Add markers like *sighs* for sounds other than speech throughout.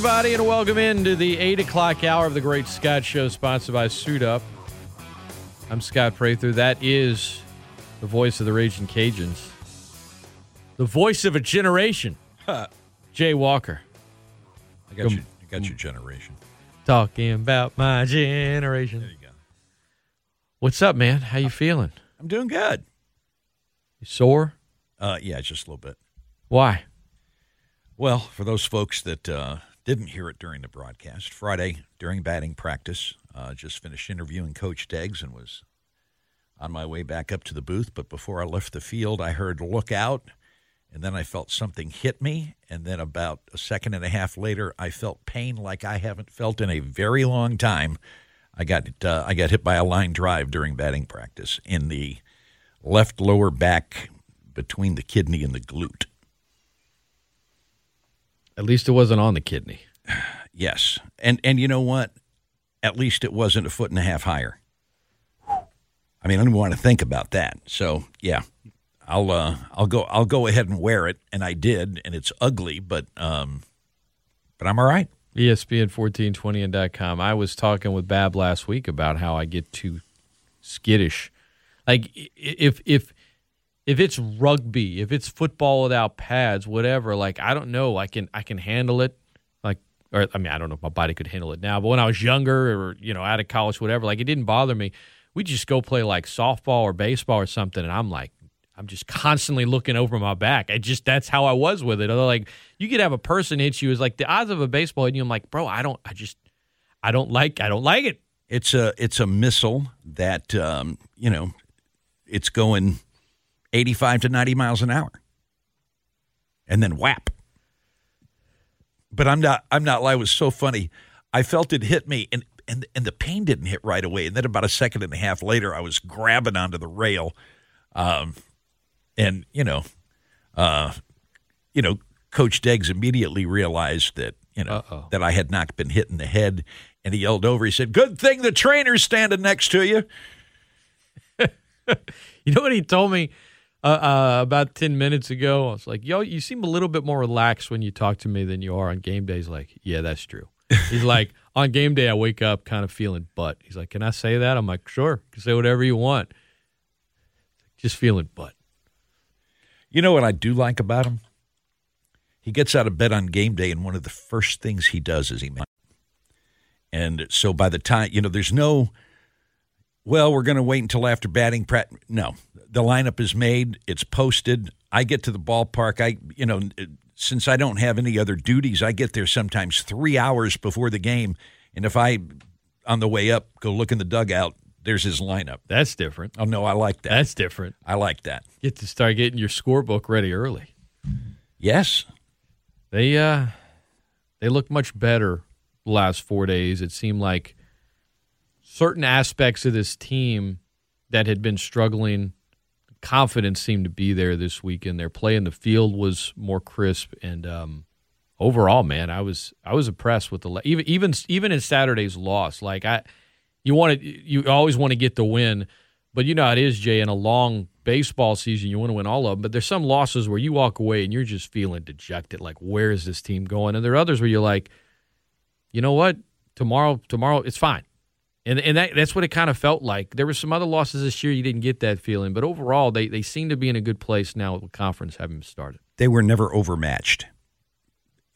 everybody, and welcome into the 8 o'clock hour of the Great Scott Show, sponsored by Suit Up. I'm Scott Prather. That is the voice of the Raging Cajuns, the voice of a generation, Jay Walker. I got you. I got your generation. Talking about my generation. There you go. What's up, man? How you feeling? I'm doing good. You sore? Uh, yeah, just a little bit. Why? Well, for those folks that uh, didn't hear it during the broadcast, Friday during batting practice, uh, just finished interviewing Coach Deggs and was on my way back up to the booth. But before I left the field, I heard "look out," and then I felt something hit me. And then about a second and a half later, I felt pain like I haven't felt in a very long time. I got uh, I got hit by a line drive during batting practice in the left lower back between the kidney and the glute. At least it wasn't on the kidney. *sighs* Yes, and and you know what? At least it wasn't a foot and a half higher. I mean, I don't want to think about that. So yeah, I'll uh, I'll go I'll go ahead and wear it, and I did, and it's ugly, but um, but I'm all right. E ESPN1420 and .com. I was talking with Bab last week about how I get too skittish. Like if if if it's rugby, if it's football without pads, whatever, like I don't know, I can I can handle it. Like or I mean, I don't know if my body could handle it now, but when I was younger or you know, out of college whatever, like it didn't bother me. We just go play like softball or baseball or something and I'm like I'm just constantly looking over my back. I just that's how I was with it. Like you could have a person hit you is like the odds of a baseball hitting you. I'm like, bro, I don't, I just, I don't like, I don't like it. It's a it's a missile that um, you know, it's going 85 to 90 miles an hour, and then whap. But I'm not I'm not lying. It was so funny. I felt it hit me, and and and the pain didn't hit right away. And then about a second and a half later, I was grabbing onto the rail, um, and you know, uh, you know, Coach Deggs immediately realized that you know Uh-oh. that I had not been hit in the head, and he yelled over. He said, "Good thing the trainer's standing next to you." *laughs* You know what he told me uh, uh, about 10 minutes ago? I was like, yo, you seem a little bit more relaxed when you talk to me than you are on game days. Like, yeah, that's true. He's *laughs* like, on game day, I wake up kind of feeling butt. He's like, can I say that? I'm like, sure. You can say whatever you want. Just feeling butt. You know what I do like about him? He gets out of bed on game day, and one of the first things he does is he. And so by the time you know, there's no. Well, we're going to wait until after batting practice. No, the lineup is made. It's posted. I get to the ballpark. I, you know, since I don't have any other duties, I get there sometimes three hours before the game. And if I, on the way up, go look in the dugout, there's his lineup. That's different. Oh no, I like that. That's different. I like that. Get to start getting your scorebook ready early. Yes, They uh they look much better the last four days. It seemed like certain aspects of this team that had been struggling, confidence seemed to be there this weekend. Their play in the field was more crisp, and um, overall, man, I was I was impressed with the even even even in Saturday's loss. Like I, you want to you always want to get the win, but you know how it is, Jay. In a long baseball season, you want to win all of them. But there's some losses where you walk away and you're just feeling dejected. Like, where is this team going? And there are others where you're like, you know what? Tomorrow, tomorrow, it's fine. And and that, that's what it kind of felt like. There were some other losses this year you didn't get that feeling, but overall, they they seem to be in a good place now with the conference having started. they were never overmatched,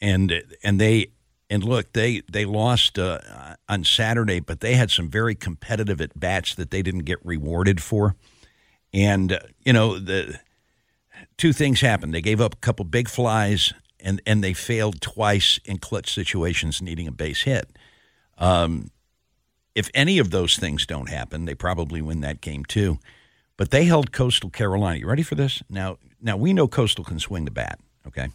and and they and look they they lost uh, on Saturday, but they had some very competitive at bats that they didn't get rewarded for, and uh, you know the two things happened. They gave up a couple big flies, and and they failed twice in clutch situations, needing a base hit. Um, if any of those things don't happen, they probably win that game too. But they held Coastal Carolina. You ready for this? Now, now we know Coastal can swing the bat. Okay.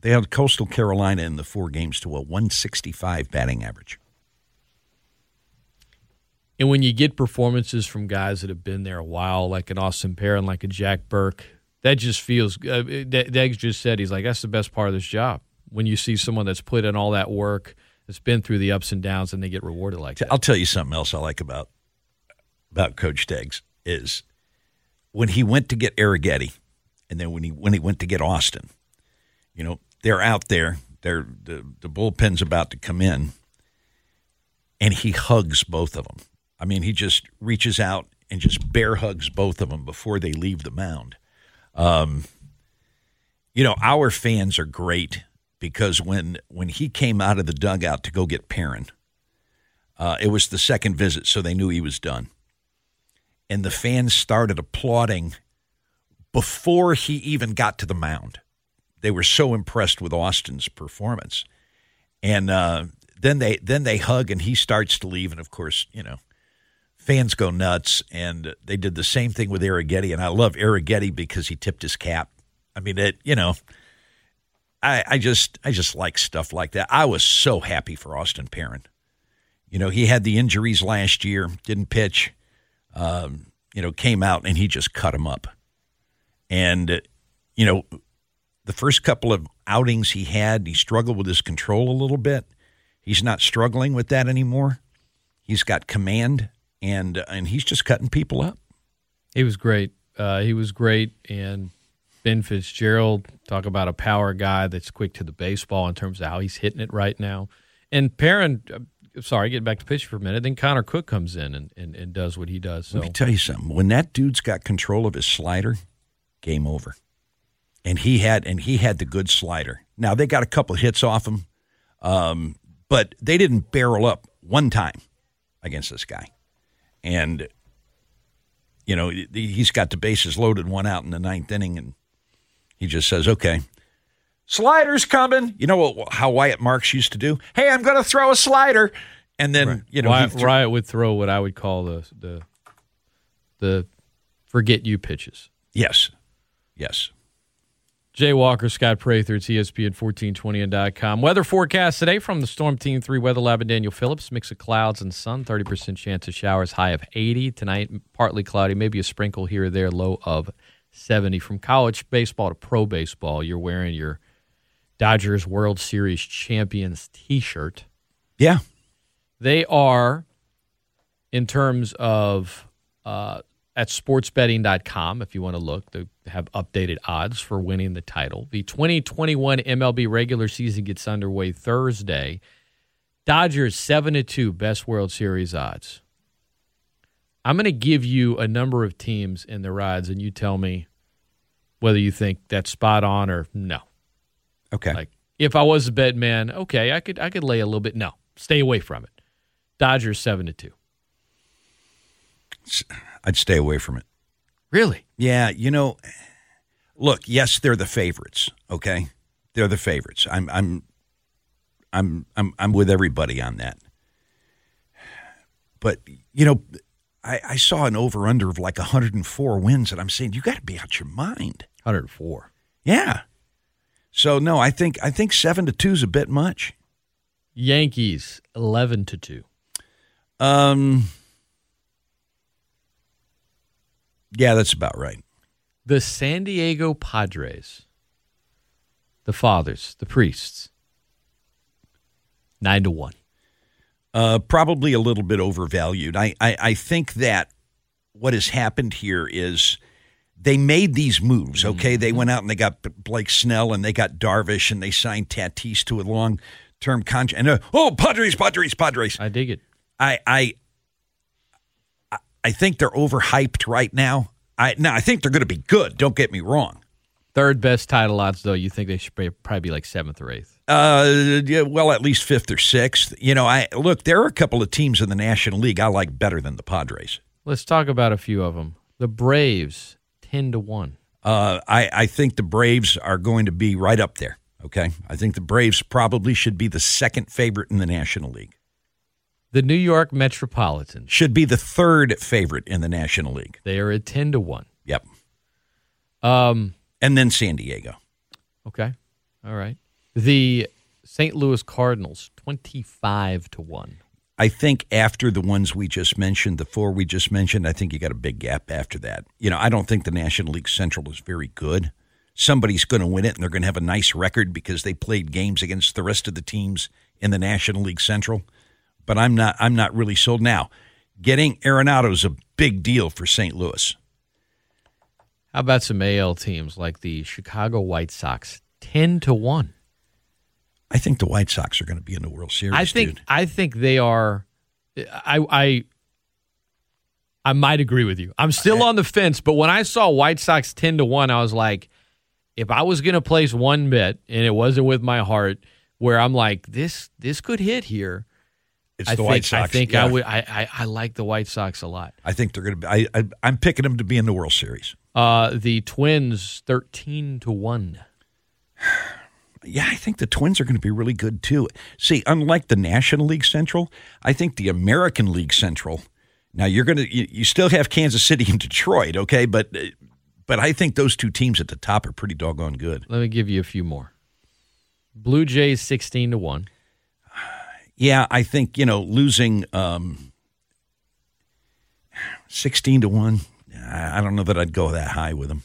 They held Coastal Carolina in the four games to a 165 batting average. And when you get performances from guys that have been there a while, like an Austin Perrin, like a Jack Burke, that just feels. Uh, Deggs just said he's like that's the best part of this job. When you see someone that's put in all that work, that's been through the ups and downs, and they get rewarded like that. I'll tell you something else I like about about Coach Deggs is when he went to get Arrighetti, and then when he when he went to get Austin, you know they're out there, they're the the bullpen's about to come in, and he hugs both of them. I mean, he just reaches out and just bear hugs both of them before they leave the mound. Um, you know, our fans are great because when when he came out of the dugout to go get Perrin, uh, it was the second visit, so they knew he was done, and the fans started applauding before he even got to the mound. They were so impressed with Austin's performance, and uh, then they then they hug, and he starts to leave, and of course, you know fans go nuts, and they did the same thing with Arrighetti. And I love Arrighetti because he tipped his cap. I mean, it. You know, I, I just I just like stuff like that. I was so happy for Austin Perrin. You know, he had the injuries last year, didn't pitch. Um, you know, came out and he just cut him up. And you know, the first couple of outings he had, he struggled with his control a little bit. He's not struggling with that anymore. He's got command and and he's just cutting people up. He was great. Uh, he was great, and Ben Fitzgerald talk about a power guy that's quick to the baseball in terms of how he's hitting it right now. And Perrin, uh, sorry, getting back to pitch for a minute. Then Connor Cook comes in and, and, and does what he does. So. Let me tell you something. When that dude's got control of his slider, game over. And he had and he had the good slider. Now they got a couple hits off him, um, but they didn't barrel up one time against this guy and you know he's got the bases loaded, one out in the ninth inning, and he just says, "Okay." Sliders coming. You know what, how Wyatt Marks used to do? Hey, I'm going to throw a slider, and then right. you know Wyatt, Wyatt would throw what I would call the the the forget you pitches. Yes, yes. Jay Walker, Scott Prather, it's ESPN 1420.com. Weather forecast today from the Storm Team 3 Weather Lab and Daniel Phillips. Mix of clouds and sun, 30% chance of showers, high of 80. Tonight, partly cloudy, maybe a sprinkle here or there, low of 70. From college baseball to pro baseball, you're wearing your Dodgers World Series champions t shirt. Yeah. They are, in terms of uh, at sportsbetting.com if you want to look. They have updated odds for winning the title. The 2021 MLB regular season gets underway Thursday. Dodgers 7 to 2 best World Series odds. I'm going to give you a number of teams in the odds and you tell me whether you think that's spot on or no. Okay. Like if I was a bet man, okay, I could I could lay a little bit. No. Stay away from it. Dodgers 7 to 2. I'd stay away from it. Really? Yeah, you know, look, yes, they're the favorites, okay? They're the favorites. I'm I'm I'm I'm I'm with everybody on that. But, you know, I, I saw an over under of like 104 wins, and I'm saying you got to be out your mind. 104. Yeah. So no, I think I think seven to two is a bit much. Yankees 11 to two. Um. Yeah, that's about right. The San Diego Padres, the fathers, the priests, nine to one. Uh, probably a little bit overvalued. I, I, I think that what has happened here is they made these moves. Okay, mm-hmm. they went out and they got Blake Snell and they got Darvish and they signed Tatis to a long term contract. And uh, oh, Padres, Padres, Padres. I dig it. I I I think they're overhyped right now. I now I think they're going to be good. Don't get me wrong. Third best title odds, though. You think they should probably be like seventh or eighth? Uh, yeah, well, at least fifth or sixth. You know, I look. There are a couple of teams in the National League I like better than the Padres. Let's talk about a few of them. The Braves, ten to one. Uh, I I think the Braves are going to be right up there. Okay, I think the Braves probably should be the second favorite in the National League. The New York Metropolitans should be the third favorite in the National League. They are at ten to one. Yep. Um, and then San Diego. Okay. All right. The St. Louis Cardinals, 25 to 1. I think after the ones we just mentioned, the four we just mentioned, I think you got a big gap after that. You know, I don't think the National League Central is very good. Somebody's going to win it, and they're going to have a nice record because they played games against the rest of the teams in the National League Central. But I'm not. I'm not really sold now. Getting Arenado is a big deal for St. Louis. How about some AL teams like the Chicago White Sox, 10 to 1? I think the White Sox are going to be in the World Series. I think dude. I think they are. I I I might agree with you. I'm still on the fence, but when I saw White Sox ten to one, I was like, if I was going to place one bet and it wasn't with my heart, where I'm like, this this could hit here. it's I the think White Sox. I think yeah. I would. I, I I like the White Sox a lot. I think they're going to be. I, I, I'm picking them to be in the World Series. Uh, the Twins thirteen to one. Yeah, I think the Twins are going to be really good too. See, unlike the National League Central, I think the American League Central. Now you're going to you, you still have Kansas City and Detroit, okay, but uh, but I think those two teams at the top are pretty doggone good. Let me give you a few more. Blue Jays sixteen to one. Yeah, I think you know losing um, sixteen to one. I I don't know that I'd go that high with them.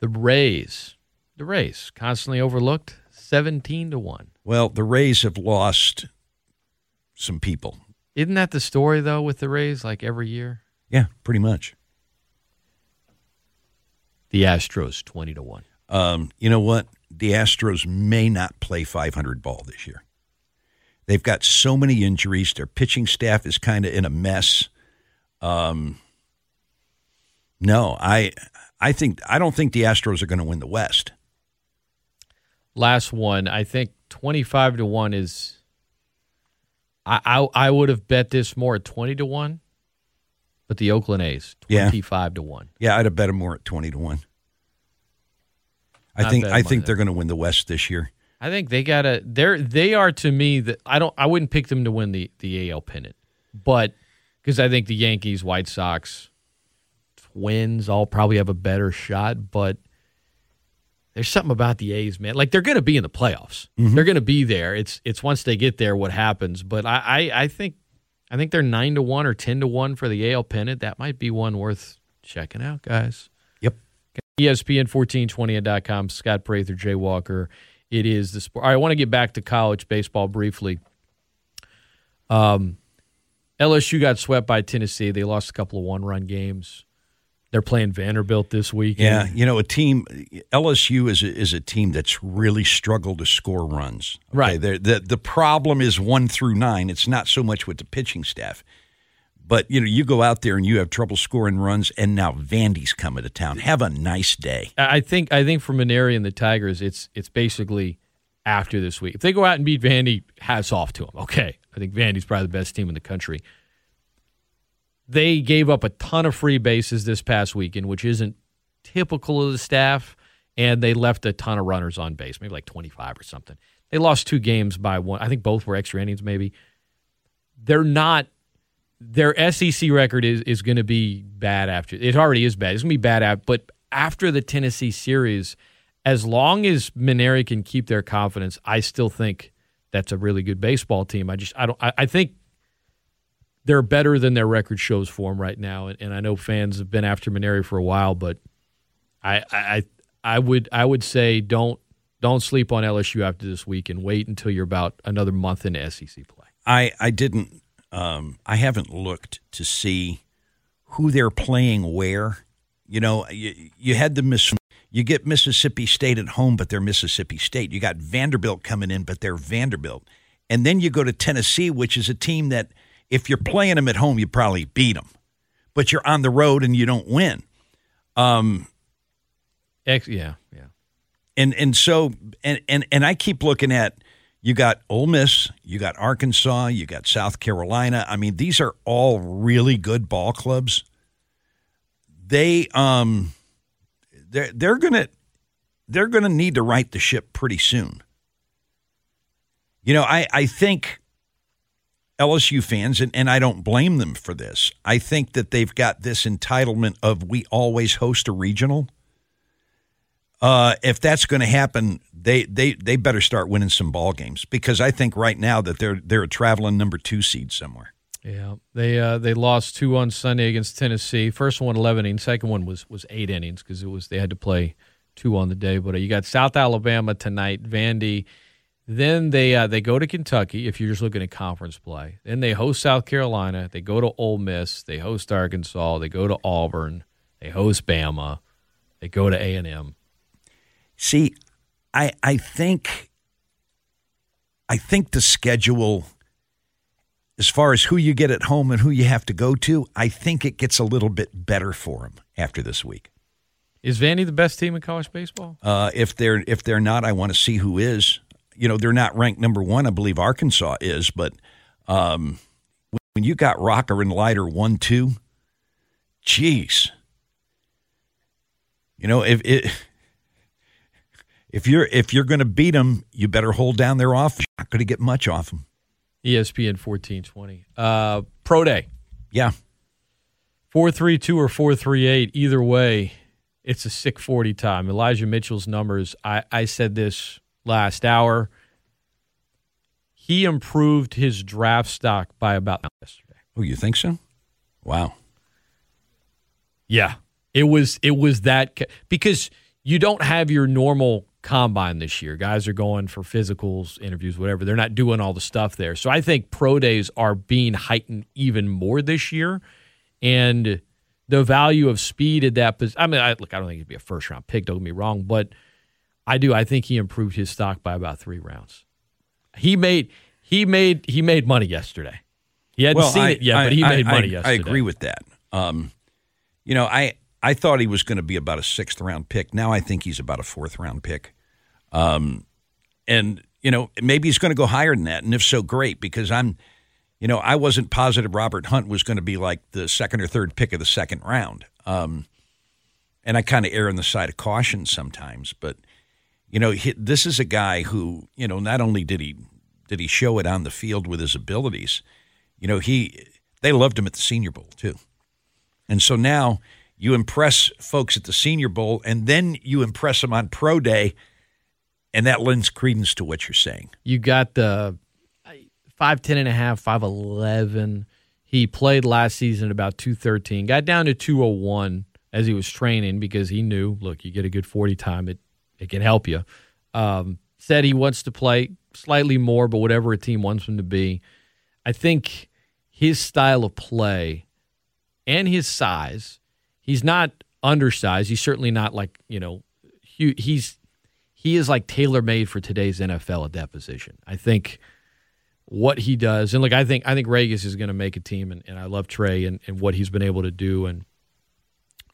The Rays, the Rays, constantly overlooked, seventeen to one. Well, the Rays have lost some people. Isn't that the story though with the Rays? Like every year, Yeah, pretty much. the Astros twenty to one. Um, you know what? The Astros may not play 500 ball this year. They've got so many injuries. Their pitching staff is kind of in a mess. Um, no, I, I think I don't think the Astros are going to win the West. Last one, I think twenty five to one is. I, I I would have bet this more at twenty to one, but the Oakland A's Yeah. twenty five to one. Yeah, I'd have bet them more at 20 to one. I think I think they're going to win the West this year. I think they gotta. They're they are to me that I don't. I wouldn't pick them to win the the AL pennant, but because I think the Yankees, White Sox, Twins all probably have a better shot. But there's something about the A's, man. Like they're going to be in the playoffs. They're going to be there. It's it's once they get there what happens. But I, I I think I think they're nine to one or ten to one for the AL pennant. That might be one worth checking out, guys. Yep. E ESPN1420.com, Scott Prather, Jay Walker. It is the sport. Right, I want to get back to college baseball briefly. Um, LSU got swept by Tennessee. They lost a couple of one run games. They're playing Vanderbilt this week. Yeah, you know, a team LSU is a, is a team that's really struggled to score runs. Okay? Right. They're- The the problem is one through nine. It's not so much with the pitching staff, but you know, you go out there and you have trouble scoring runs, and now Vandy's coming to town. Have a nice day. I think I think for Mainieri and the Tigers, it's it's basically after this week. If they go out and beat Vandy, hats off to them. Okay, I think Vandy's probably the best team in the country. They gave up a ton of free bases this past weekend, which isn't typical of the staff, and they left a ton of runners on base, maybe like twenty five or something. They lost two games by one. I think both were extra innings, maybe. They're not their SEC record is, is going to be bad after it already is bad. It's going to be bad after, but after the Tennessee series, as long as Mainieri can keep their confidence, I still think that's a really good baseball team. I just I don't I, I think they're better than their record shows for them right now, and, and I know fans have been after Mainieri for a while, but I I I would I would say don't don't sleep on LSU after this week and wait until you're about another month into SEC play. I I didn't. Um, I haven't looked to see who they're playing where. You know, you, you had the miss. You get Mississippi State at home, but they're Mississippi State. You got Vanderbilt coming in, but they're Vanderbilt. And then you go to Tennessee, which is a team that if you're playing them at home, you probably beat them, but you're on the road and you don't win. Um, Ex- yeah, yeah. and and so and and and I keep looking at you got Ole Miss, you got Arkansas, you got South Carolina. I mean, these are all really good ball clubs. They um they're they're gonna they're gonna need to right the ship pretty soon. You know, I, I think LSU fans, and, and I don't blame them for this, I think that they've got this entitlement of we always host a regional uh, if that's going to happen, they they they better start winning some ball games because I think right now that they're they're a traveling number two seed somewhere. Yeah, they uh, they lost two on Sunday against Tennessee. First one 11 innings, second one was was eight innings because it was they had to play two on the day. But uh, you got South Alabama tonight, Vandy. Then they uh, they go to Kentucky if you're just looking at conference play. Then they host South Carolina. They go to Ole Miss. They host Arkansas. They go to Auburn. They host Bama. They go to A and M. See, I I think I think the schedule as far as who you get at home and who you have to go to, I think it gets a little bit better for them after this week. Is Vandy the best team in college baseball? Uh, if they're if they're not, I want to see who is. You know, they're not ranked number one. I believe Arkansas is, but um, when you got Rocker and Leiter one two, jeez. You know, if it if you're if you're going to beat them, you better hold down their off. You're not going to get much off them. ESPN fourteen twenty. Uh, Pro Day. Yeah. Four three two or four three eight. Either way, it's a sick forty time. Elijah Mitchell's numbers. I, I said this last hour. He improved his draft stock by about yesterday. Oh, you think so? Wow. Yeah, it was it was that because you don't have your normal combine this year. Guys are going for physicals, interviews, whatever. They're not doing all the stuff there. So I think pro days are being heightened even more this year, and the value of speed at that. I mean, I, look, I don't think he'd be a first round pick. Don't get me wrong, but I do. I think he improved his stock by about three rounds. He made he made he made money yesterday. He hadn't well, seen I, it yet, I, but he I, made money yesterday. I agree with that. Um, you know, I I thought he was going to be about a sixth round pick. Now I think he's about a fourth round pick. Um, and you know, maybe he's going to go higher than that. And if so, great, because I'm, you know, I wasn't positive Robert Hunt was going to be like the second or third pick of the second round. Um, and I kind of err on the side of caution sometimes, but you know, he, this is a guy who, you know, not only did he did he show it on the field with his abilities, you know, he they loved him at the Senior Bowl too, and so now you impress folks at the Senior Bowl, and then you impress them on Pro Day and that lends credence to what you're saying. You got the five ten and a half, five eleven. He played last season at about two thirteen. Got down to two oh one as he was training because he knew, look, you get a good forty time, it it can help you. Um, said he wants to play slightly more, but whatever a team wants him to be. I think his style of play and his size, he's not undersized. He's certainly not like you know, he's he is like tailor made for today's NFL at that position. I think what he does, and look, I think I think Ragas is going to make a team, and, and I love Trey and, and what he's been able to do, and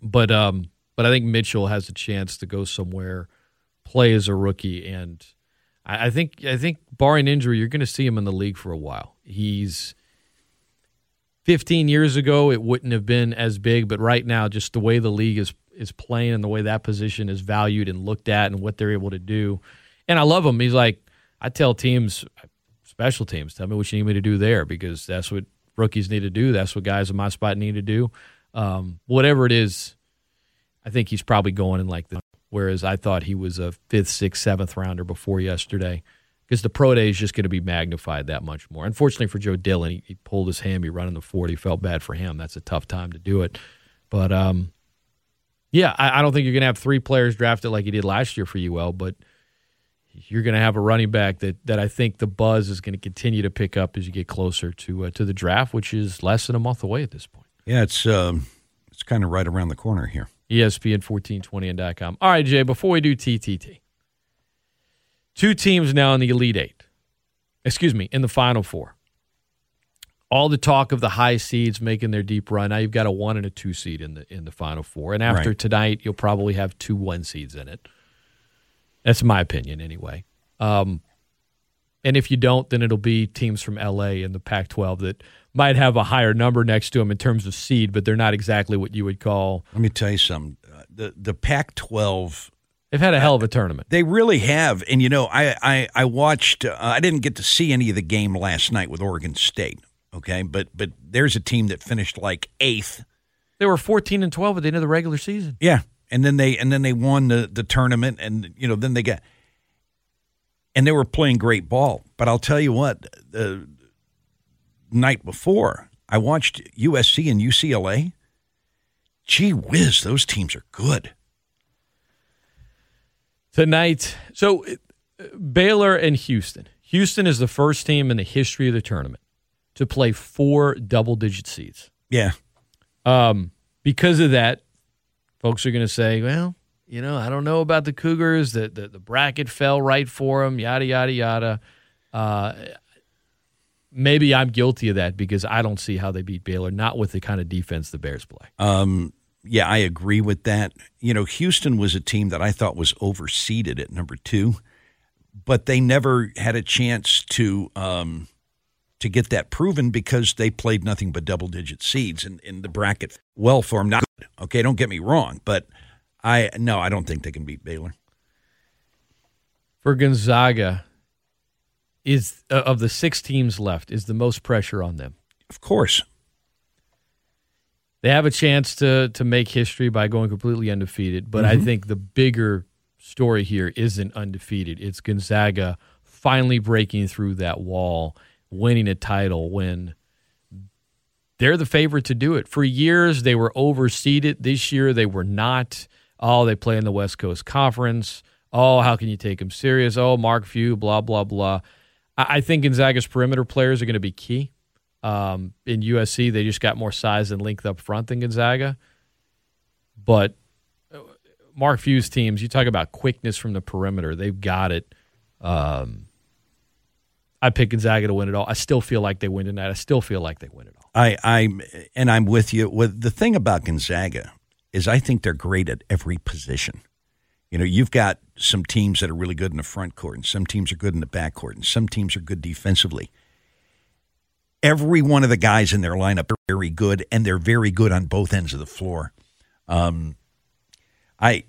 but um, but I think Mitchell has a chance to go somewhere, play as a rookie, and I, I think I think barring injury, you're going to see him in the league for a while. He's 15 years ago, it wouldn't have been as big, but right now, just the way the league is is playing and the way that position is valued and looked at and what they're able to do. And I love him. He's like, I tell teams, special teams, tell me what you need me to do there because that's what rookies need to do. That's what guys in my spot need to do. Um, whatever it is, I think he's probably going in like the. Whereas I thought he was a fifth, sixth, seventh rounder before yesterday because the pro day is just going to be magnified that much more. Unfortunately for Joe Dillon, he, he pulled his hammy running the 40. Felt bad for him. That's a tough time to do it. But um, yeah, I, I don't think you're going to have three players drafted like you did last year for UL, but you're going to have a running back that, that I think the buzz is going to continue to pick up as you get closer to uh, to the draft, which is less than a month away at this point. Yeah, it's um, it's kind of right around the corner here. ESPN 1420 and .com. All right, Jay, before we do TTT, two teams now in the Elite Eight. Excuse me, in the Final Four all the talk of the high seeds making their deep run. Now you've got a one and a two seed in the in the final four, and after right. tonight, you'll probably have two one seeds in it. That's my opinion, anyway. Um, and if you don't, then it'll be teams from LA and the Pac-12 that might have a higher number next to them in terms of seed, but they're not exactly what you would call. Let me tell you something. Uh, the the Pac-12 They've had a hell of a tournament. They really have. And, you know, I, I, I watched, uh, I didn't get to see any of the game last night with Oregon State. Okay, but but there's a team that finished like eighth. They were 14 and 12 at the end of the regular season. Yeah, and then they and then they won the the tournament, and you know then they got. And they were playing great ball. But I'll tell you what, the night before, I watched USC and UCLA. Gee whiz, those teams are good. Tonight, so uh, Baylor and Houston. Houston is the first team in the history of the tournament to play four double digit seeds. Yeah. Um, because of that, folks are going to say, well, you know, I don't know about the Cougars. The, the, the bracket fell right for them, yada, yada, yada. Uh, maybe I'm guilty of that because I don't see how they beat Baylor, not with the kind of defense the Bears play. Um, yeah, I agree with that. You know, Houston was a team that I thought was overseeded at number two, but they never had a chance to um, to get that proven because they played nothing but double digit seeds in, the bracket. Well formed, not good. Okay, don't get me wrong, but I no, I don't think they can beat Baylor. For Gonzaga, is uh, of the six teams left, is the most pressure on them. Of course, they have a chance to to make history by going completely undefeated. But mm-hmm. I think the bigger story here isn't undefeated. It's Gonzaga finally breaking through that wall, winning a title when they're the favorite to do it. For years they were overseeded. This year they were not. Oh, they play in the West Coast Conference. Oh, how can you take them serious? Oh, Mark Few, blah blah blah. I think Gonzaga's perimeter players are going to be key. Um, in USC, they just got more size and length up front than Gonzaga. But uh, Mark Few's teams, you talk about quickness from the perimeter, they've got it. Um, I pick Gonzaga to win it all. I still feel like they win tonight. I still feel like they win it all. I, I, and I'm with you. With the thing about Gonzaga is, I think they're great at every position. You know, you've got some teams that are really good in the front court, and some teams are good in the back court, and some teams are good defensively every one of the guys in their lineup are very good, and they're very good on both ends of the floor. Um, I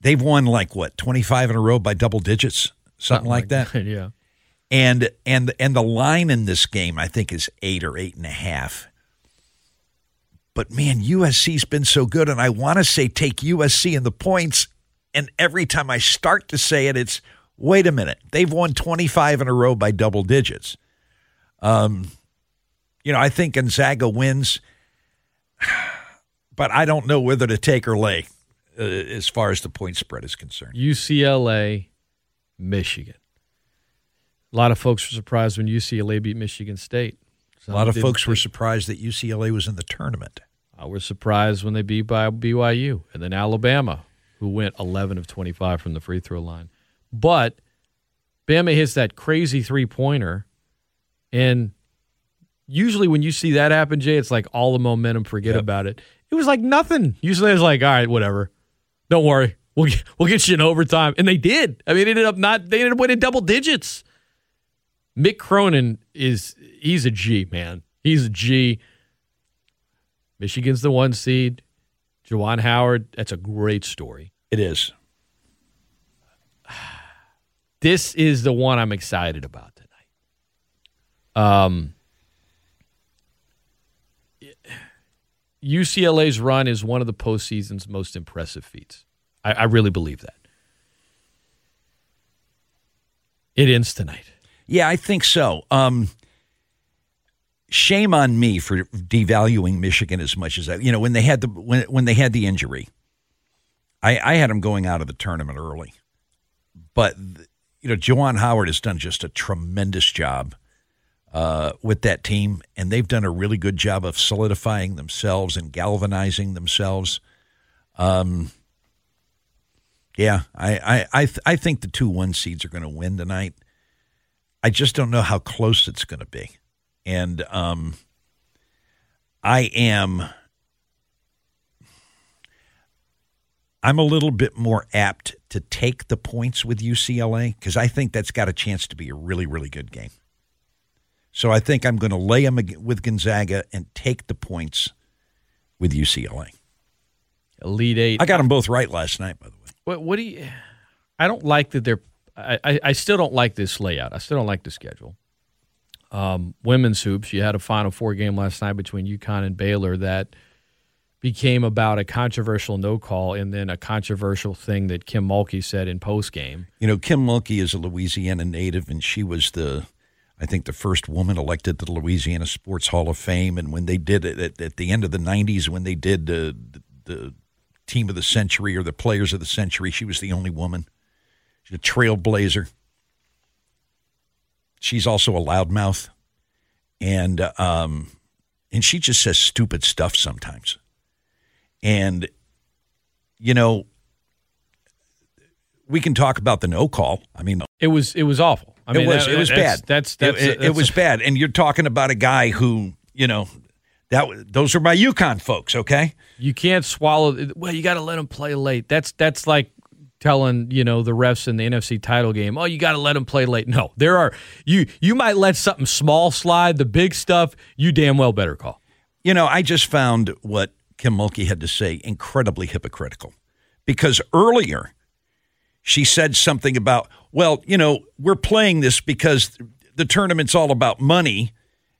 they've won like what twenty five in a row by double digits, something, something like, like that. *laughs* Yeah, and and and the line in this game I think is eight or eight and a half. But man, USC's been so good, and I want to say take USC in the points. And every time I start to say it, it's wait a minute. They've won 25 in a row by double digits. Um, you know, I think Gonzaga wins, *sighs* but I don't know whether to take or lay uh, as far as the point spread is concerned. UCLA, Michigan. A lot of folks were surprised when UCLA beat Michigan State. Some a lot of folks were surprised that UCLA was in the tournament. I was surprised when they beat by BYU and then Alabama, who went 11 of 25 from the free throw line. But Bama hits that crazy three pointer and usually when you see that happen, Jay, it's like all the momentum, forget yep. about it. It was like nothing. Usually it's like, all right, whatever. Don't worry. We'll get, we'll get you in overtime. And they did. I mean, it ended up not, they ended up winning double digits. Mick Cronin is, he's a G, man. He's a G. Michigan's the one seed. Juwan Howard, that's a great story. It is. *sighs* This is the one I'm excited about. Tonight. Um, UCLA's run is one of the postseason's most impressive feats. I, I really believe that. It ends tonight. Yeah, I think so. Um, shame on me for devaluing Michigan as much as I. You know, when they had the when when they had the injury, I, I had them going out of the tournament early, but you know, Juwan Howard has done just a tremendous job uh, with that team, and they've done a really good job of solidifying themselves and galvanizing themselves. Um, yeah, I I I, th- I think the two one seeds are going to win tonight. I just don't know how close it's going to be, and um, I am. I'm a little bit more apt to take the points with UCLA because I think that's got a chance to be a really, really good game. So I think I'm going to lay them with Gonzaga and take the points with UCLA. Elite Eight. I got them both right last night, by the way. What, what do you? I don't like that they're. I, I, I still don't like this layout. I still don't like the schedule. Um, women's hoops. You had a Final Four game last night between UConn and Baylor that became about a controversial no call and then a controversial thing that Kim Mulkey said in post game. You know, Kim Mulkey is a Louisiana native, and she was the, I think, the first woman elected to the Louisiana Sports Hall of Fame. And when they did it at, at the end of the '90s, when they did the, the team of the century or the players of the century, she was the only woman. She's a trailblazer. She's also a loudmouth, and um, and she just says stupid stuff sometimes. And you know, we can talk about the no call. I mean, It was it was awful. I mean, it was that- it was that's- bad. That's that's, it, it- it that's was bad. And you're talking about a guy who you know that those are my UConn folks. Okay, you can't swallow. Well, you got to let them play late. That's that's like telling you know the refs in the NFC title game. Oh, you got to let them play late. No, there are you. You might let something small slide. The big stuff, you damn well better call. you know I just found what Kim Mulkey had to say incredibly hypocritical because earlier she said something about well you know we're playing this because the tournament's all about money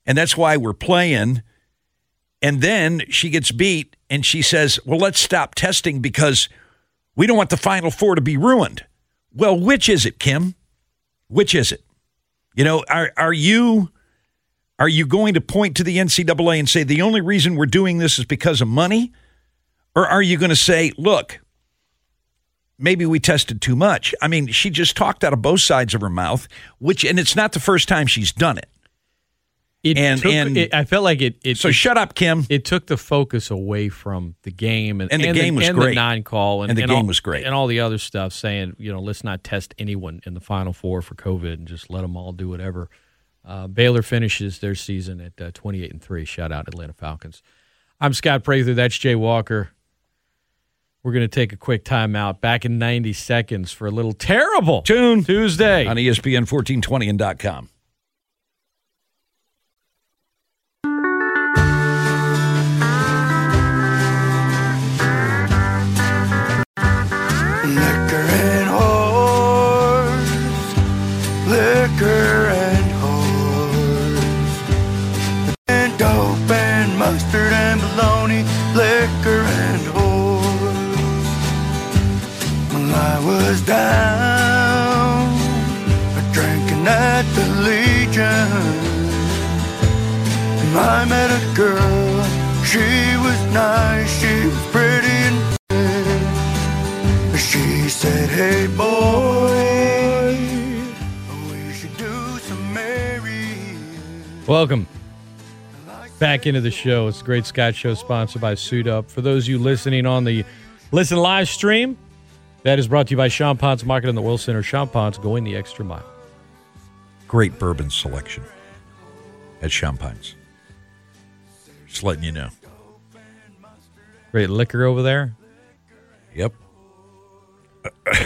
and that's why we're playing and then she gets beat and she says well let's stop testing because we don't want the final four to be ruined well which is it kim which is it you know are are you are you going to point to the ncaa and say the only reason we're doing this is because of money or are you going to say look maybe we tested too much. I mean, she just talked out of both sides of her mouth, which, and it's not the first time she's done it. It And- took, and- it, I felt like it. it So it, shut up, Kim. it took the focus away from the game and, And the game was and great. the nine call and, And the all- game was great. and all the other stuff saying you know let's not test anyone in the final four for COVID and just let them all do whatever. Uh, Baylor finishes their season at uh, 28 and three. Shout out Atlanta Falcons. I'm Scott Prather. That's Jay Walker. We're going to take a quick timeout. Back in 90 seconds for a little terrible Tune Tuesday. on ESPN 1420 and dot .com. Welcome back into the show. It's the Great Scott Show, sponsored by Suit Up. For those of you listening on the Listen live stream, that is brought to you by Ponce Market in the World Center. Ponce going the extra mile. Great bourbon selection at Champagne's. Just letting you know. Great liquor over there. Yep.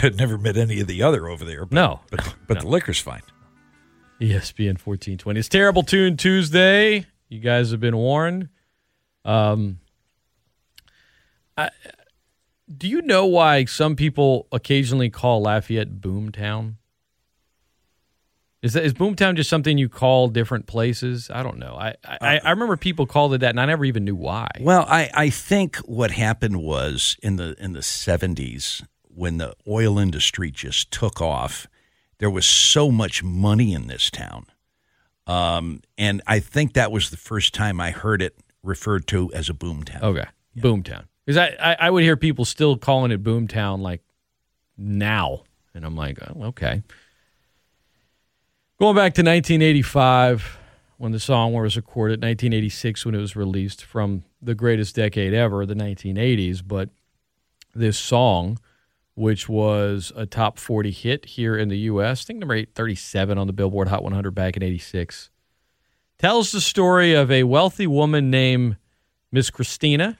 I'd *laughs* never met any of the other over there. But, No. But, but the liquor's fine. ESPN 1420. It's Terrible Tune Tuesday. You guys have been warned. Um, I, do you know why some people occasionally call Lafayette Boomtown? Is that is Boomtown just something you call different places? I don't know. I I, I remember people called it that, and I never even knew why. Well, I, I think what happened was in the in the seventies when the oil industry just took off, there was so much money in this town, um, and I think that was the first time I heard it referred to as a boom town. Okay, Boomtown. Because I, I I would hear people still calling it Boomtown like now, and I'm like, oh, okay. Going back to 1985 when the song was recorded, 1986 when it was released from the greatest decade ever, the 1980s. But this song, which was a top 40 hit here in the U.S., I think number 837 on the Billboard Hot 100 back in 86, tells the story of a wealthy woman named Miss Christina.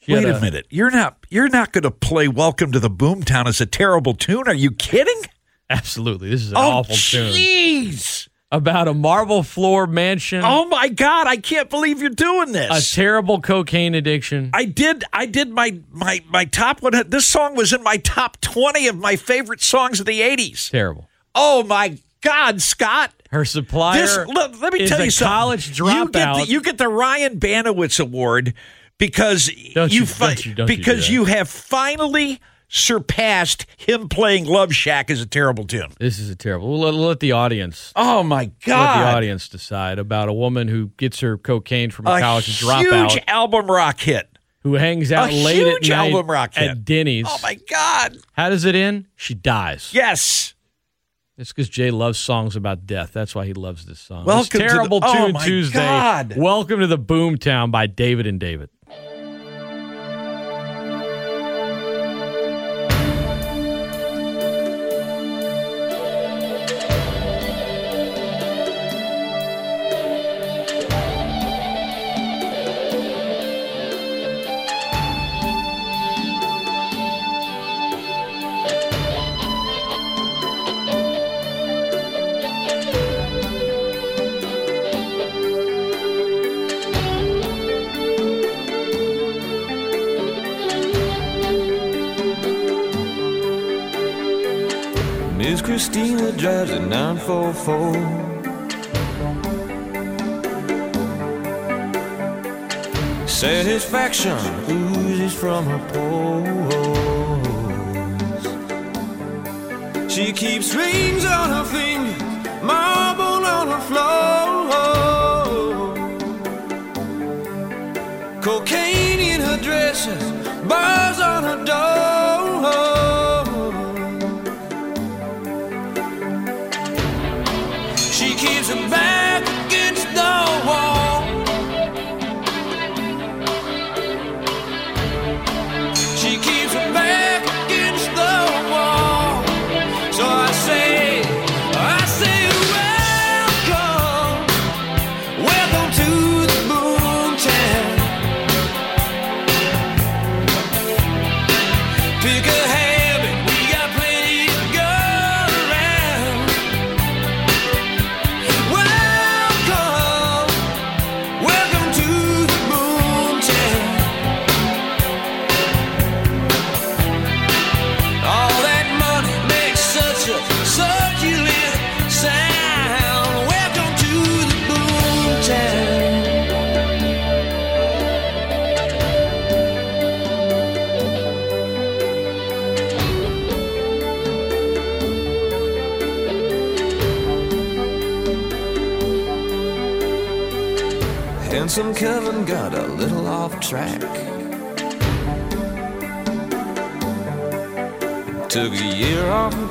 She Wait had a, minute, you're not you're not going to play "Welcome to the Boomtown" as a terrible tune? Are you kidding? Absolutely. This is an oh, awful tune. jeez! About a marble floor mansion, Oh my God! I can't believe you're doing this. a terrible cocaine addiction. I did. I did my my my top one. This song was in my top twenty of my favorite songs of the '80s. Terrible. Oh my God, Scott! Her supplier This let, let me tell you something. college You get, dropout. the, you get the Ryan Banowitz Award because Don't you, you- fi- don't you- don't you do because that. you have finally surpassed him playing Love Shack as a terrible tune. This is a terrible. We'll let, we'll let the audience Oh my God! let the audience decide about a woman who gets her cocaine from a, a college dropout. huge album rock hit. who hangs out a late huge at night album rock hit. at Denny's. Oh my God! How does it end? She dies. Yes. It's because Jay loves songs about death. That's why he loves this song. Welcome It's to the- terrible oh tune Tuesday. God. Welcome to the Boomtown by David and David. A 944. Satisfaction oozes from her pores. She keeps rings on her fingers, marble on her floor. Cocaine in her dresses, bars on her door.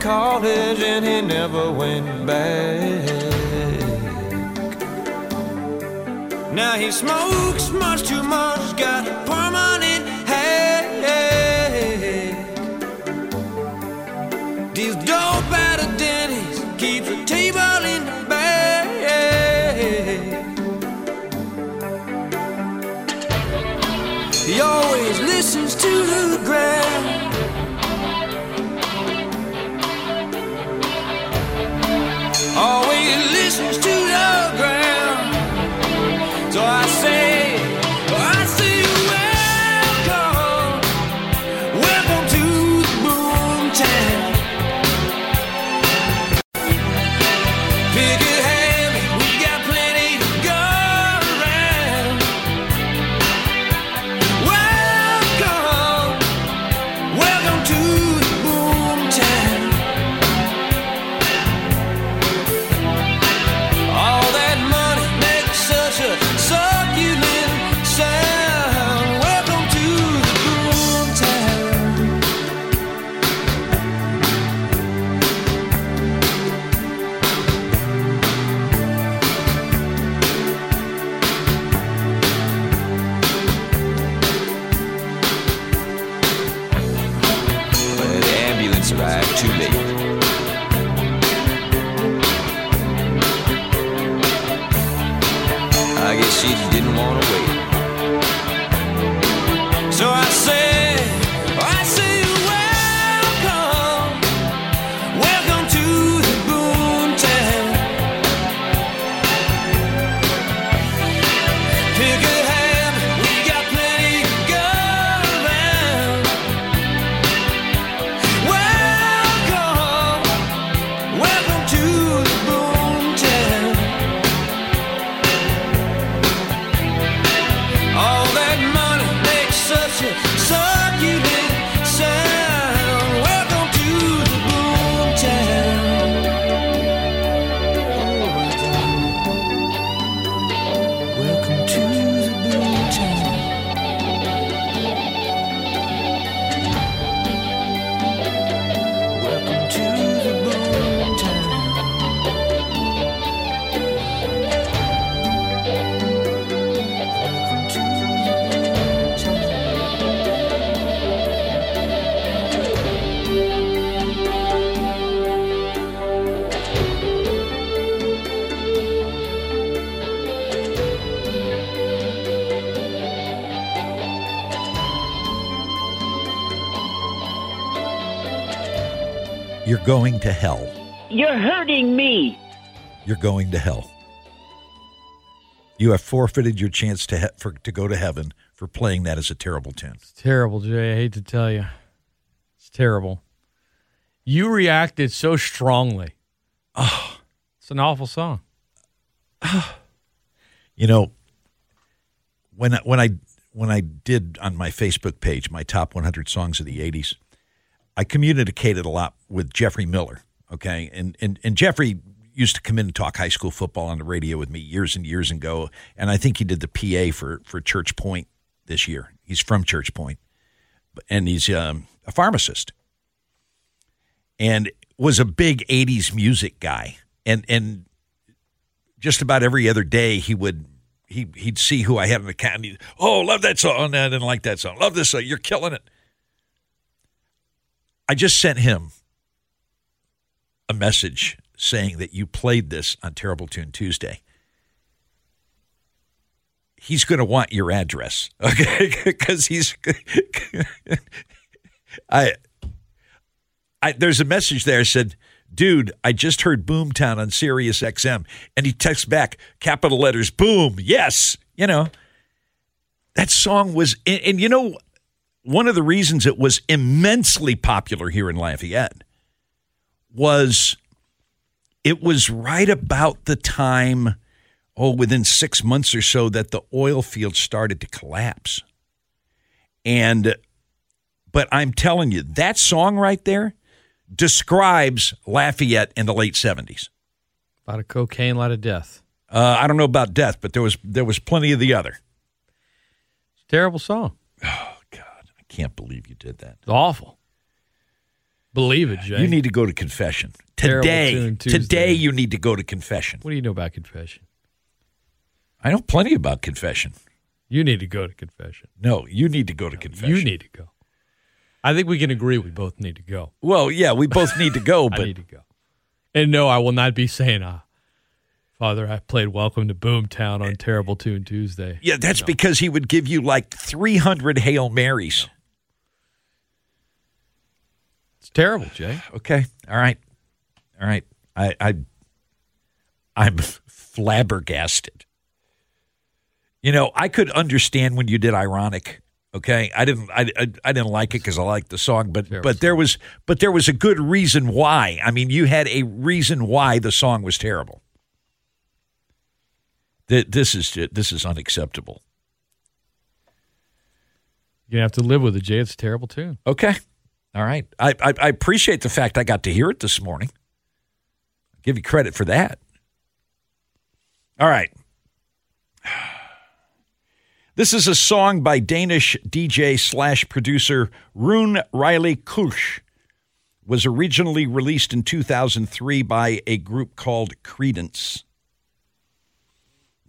College and he never went back. Now he smokes much too much, got to hell. You're hurting me. You're going to hell. You have forfeited your chance to he- for, to go to heaven for playing that as a terrible tune. It's terrible, Jay. I hate to tell you. It's terrible. You reacted so strongly. Oh, it's an awful song. Ah. You know, when when I when I did on my Facebook page my top 100 songs of the 80s, I communicated a lot with Jeffrey Miller. Okay, and and and Jeffrey used to come in and talk high school football on the radio with me years and years ago, and I think he did the PA for for Church Point this year. He's from Church Point. And he's um, a pharmacist, and was a big 80s music guy, and and just about every other day he would he he'd see who I had in the he'd, oh, love that song. I didn't like that song. Love this song. You're killing it. I just sent him a message saying that you played this on Terrible Tune Tuesday. He's going to want your address, *laughs* okay? Because he's, *laughs* I, I. There's a message there said, "Dude, I just heard Boomtown on Sirius XM," and he texts back, capital letters, "Boom, yes." You know, that song was, and, and you know, one of the reasons it was immensely popular here in Lafayette was it was right about the time, oh, within six months or so, that the oil field started to collapse. And, but I'm telling you, that song right there describes Lafayette in the late 70s. A lot of cocaine, a lot of death. Uh, I don't know about death, but there was there was plenty of the other. It's a terrible song. *sighs* Can't believe you did that. It's awful. Believe it, Jay. You need to go to confession Terrible today. Today, you need to go to confession. What do you know about confession? I know plenty about confession. You need to go to confession. No, you need to go to confession. You need to go. I think we can agree we both need to go. Well, yeah, we both need to go, *laughs* I need to go. And no, I will not be saying, ah, Father, I played Welcome to Boomtown on Terrible Tune Tuesday. yeah, that's because he would give you like 300 Hail Marys. It's terrible, Jay. Okay. All right. All right. I, I I'm flabbergasted. You know, I could understand when you did ironic. Okay, I didn't. I, I, I didn't like it because I liked the song, but Terrible but there was but there was a good reason why. I mean, you had a reason why the song was terrible. Th- This is this is unacceptable. To have to live with it, Jay. It's a terrible tune. Okay, all right. I, I I appreciate the fact I got to hear it this morning. I give you credit for that. All right. *sighs* This is a song by Danish DJ slash producer Rune Reilly Kush. Was originally released in 2003 by a group called Credence.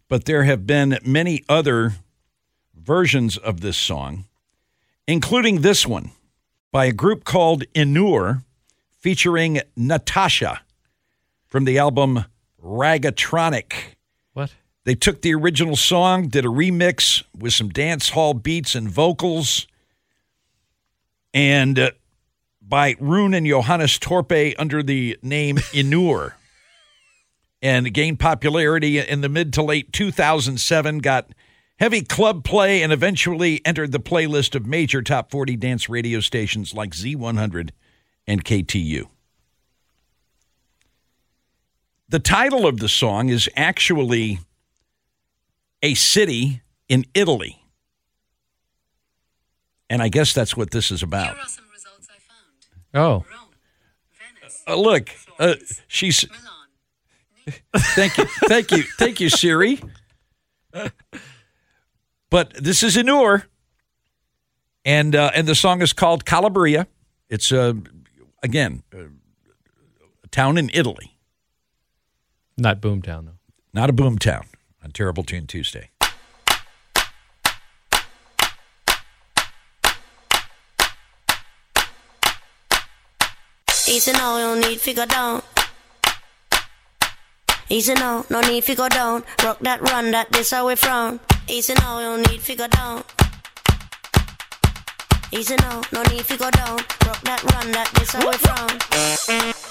But there have been many other versions of this song, including this one by a group called Enur featuring Natasja from the album Raggatronic. What? They took the original song, did a remix with some dance hall beats and vocals, and uh, by Rune and Johannes Torpe under the name *laughs* Enur. and gained popularity in the mid to late 2007, got heavy club play, and eventually entered the playlist of major top 40 dance radio stations like Z100 and KTU. The title of the song is actually a city in Italy. And I guess that's what this is about. Here are some results I found. Oh, Rome, Venice, Uh, look, uh, she's. Milan. *laughs* Thank you, thank you, thank you, Siri. *laughs* But this is Enur, and uh, and the song is called Calabria. It's uh, again uh, a town in Italy, not Boomtown, though. not a boomtown. On Terrible Tune Tuesday. Easy now, you don't need figure down. Easy now, no need to go down. Rock that run, that this how we frown. Easy now, you don't go down. Easy now, no need to go down. Rock that run, that this how we frown.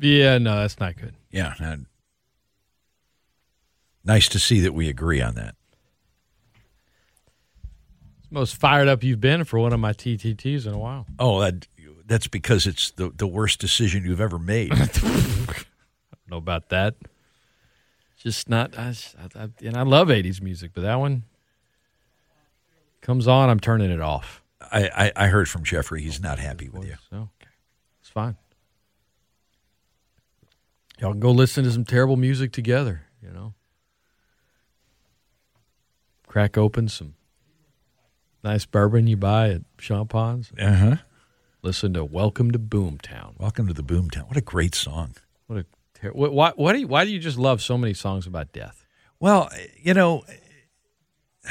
Yeah, no, that's not good. Yeah. and nice to see that we agree on that. It's most fired up you've been for one of my TTTs in a while. Oh, that that's because it's the the worst decision you've ever made. *laughs* I don't know about that. Just not, I, I, and I love '80s music, but that one comes on, I'm turning it off. I, I I heard from Jeffrey he's not happy with you. So okay, it's fine. Y'all can go listen to some terrible music together. You know, crack open some nice bourbon you buy at Champon's. Uh huh. Listen to "Welcome to Boomtown." Welcome to the Boomtown. What a great song. What a ter- what, why, why do you, why do you just love so many songs about death? Well, you know, *sighs* I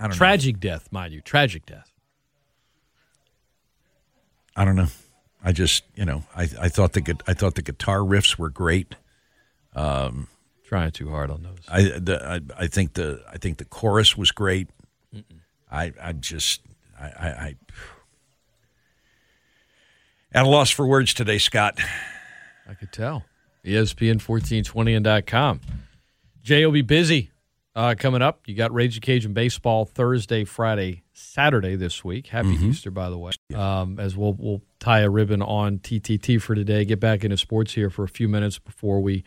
don't know. Tragic death, mind you, tragic death. I don't know. I just, you know, I I thought the I thought the guitar riffs were great. Um, Trying too hard on those. I the I, I think the I think the chorus was great. I I just I, I I at a loss for words today, Scott. I could tell. E ESPN1420 and .com. Jay will be busy uh, coming up. You got Ragin' Cajun baseball Thursday, Friday, Saturday this week. Happy Easter, by the way. Um, as we'll we'll tie a ribbon on TTT for today. Get back into sports here for a few minutes before we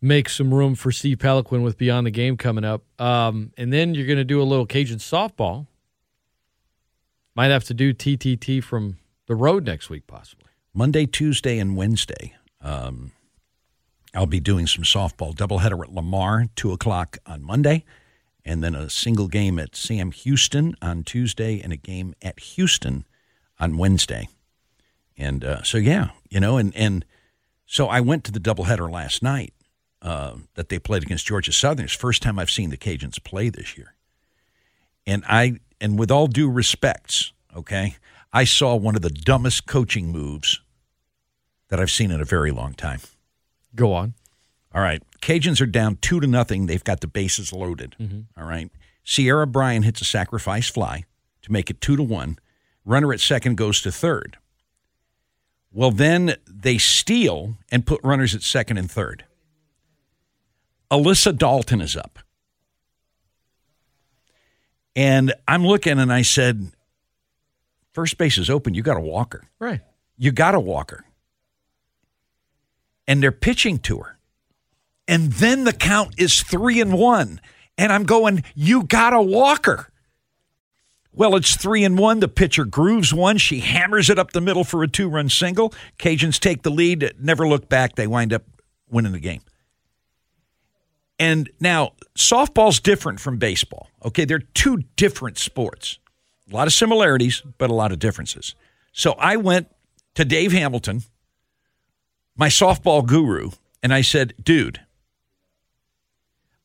make some room for Steve Peloquin with Beyond the Game coming up. Um, and then you're going to do a little Cajun softball. Might have to do TTT from the road next week, possibly. Monday, Tuesday, and Wednesday. Um, I'll be doing some softball doubleheader at Lamar, two o'clock on Monday, and then a single game at Sam Houston on Tuesday, and a game at Houston on Wednesday. And uh, so, yeah, you know, and and so I went to the doubleheader last night uh, that they played against Georgia Southern. It's first time I've seen the Cajuns play this year, and I and with all due respects, okay, I saw one of the dumbest coaching moves that I've seen in a very long time. Go on. All right. Cajuns are down two to nothing. They've got the bases loaded. Mm-hmm. All right. Ciara Bryan hits a sacrifice fly to make it two to one. Runner at second goes to third. Well, then they steal and put runners at second and third. Alissa Dalton is up. And I'm looking and I said, First base is open. You got a walker. Right. You got a walker. And they're pitching to her. And then the count is three and one. And I'm going, you got a walker. Well, it's three and one. The pitcher grooves one. She hammers it up the middle for a two run single. Cajuns take the lead, never look back. They wind up winning the game. And now, softball's different from baseball. Okay, they're two different sports. A lot of similarities, but a lot of differences. So I went to Dave Hamilton, my softball guru, and I said, dude,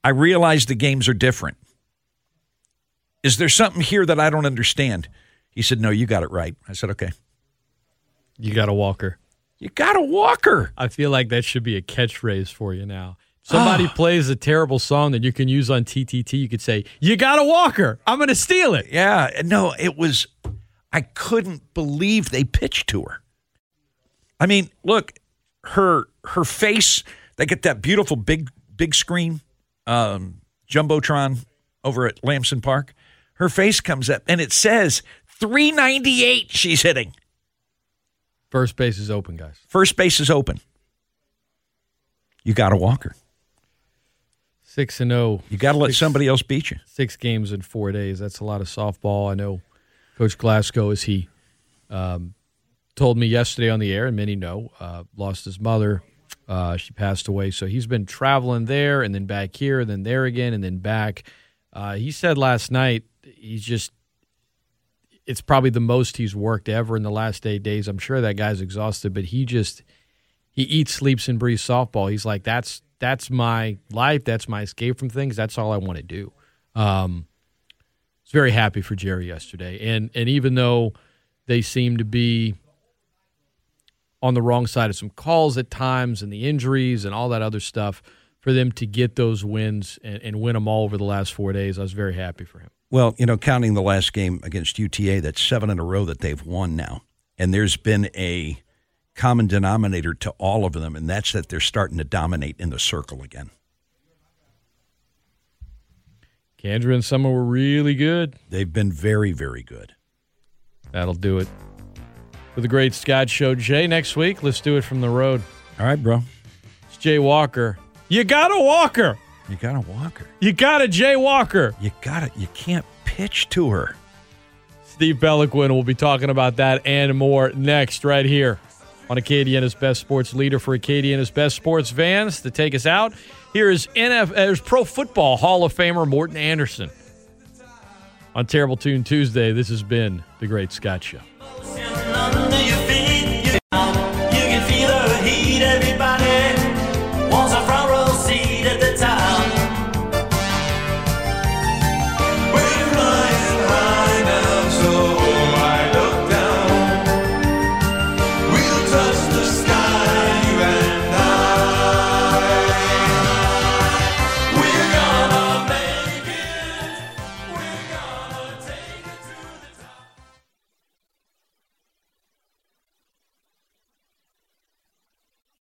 I realize the games are different. Is there something here that I don't understand? He said, No, you got it right. I said, Okay. You got a walker. You got a walker. I feel like that should be a catchphrase for you now. Somebody Ah. plays a terrible song that you can use on TTT. You could say, "You got a walker. I'm going to steal it." Yeah. No, it was, I couldn't believe they pitched to her. I mean, look, her her face, they get that beautiful big, big screen um, Jumbotron over at Lamson Park. Her face comes up and it says 398 she's hitting. First base is open, guys. First base is open. You got a walker. Six and zero. You got to let somebody else beat you. Six games in four days. That's a lot of softball. I know Coach Glasgow, as he um, told me yesterday on the air, and many know, uh, lost his mother. Uh, she passed away. So he's been traveling there and then back here, and then there again, and then back. Uh, he said last night he's just, it's probably the most he's worked ever in the last eight days. I'm sure that guy's exhausted, but he just, he eats, sleeps, and breathes softball. He's like, that's that's my life. That's my escape from things. That's all I want to do. Um, I was very happy for Gerry yesterday, and and even though they seem to be on the wrong side of some calls at times, and the injuries and all that other stuff, for them to get those wins and, and win them all over the last four days, I was very happy for him. Well, you know, counting the last game against UTA, that's seven in a row that they've won now. And there's been a common denominator to all of them, and that's that they're starting to dominate in the circle again. Kandra and Summer were really good. They've been very, very good. That'll do it. For the Great Scott Show, Jay, next week, let's do it from the road. All right, bro. It's Jay Walker. You got a Walker. You got a walker. You got a Jay Walker. You got it. You can't pitch to her. Steve Peloquin will be talking about that and more next, right here on Acadiana's Best Sports Leader for Acadiana's Best Sports Vans. To take us out, here is NF, uh, here's Pro Football Hall of Famer Morten Andersen. On Terrible Tune Tuesday, this has been The Great Scott Show. Under your feet, you're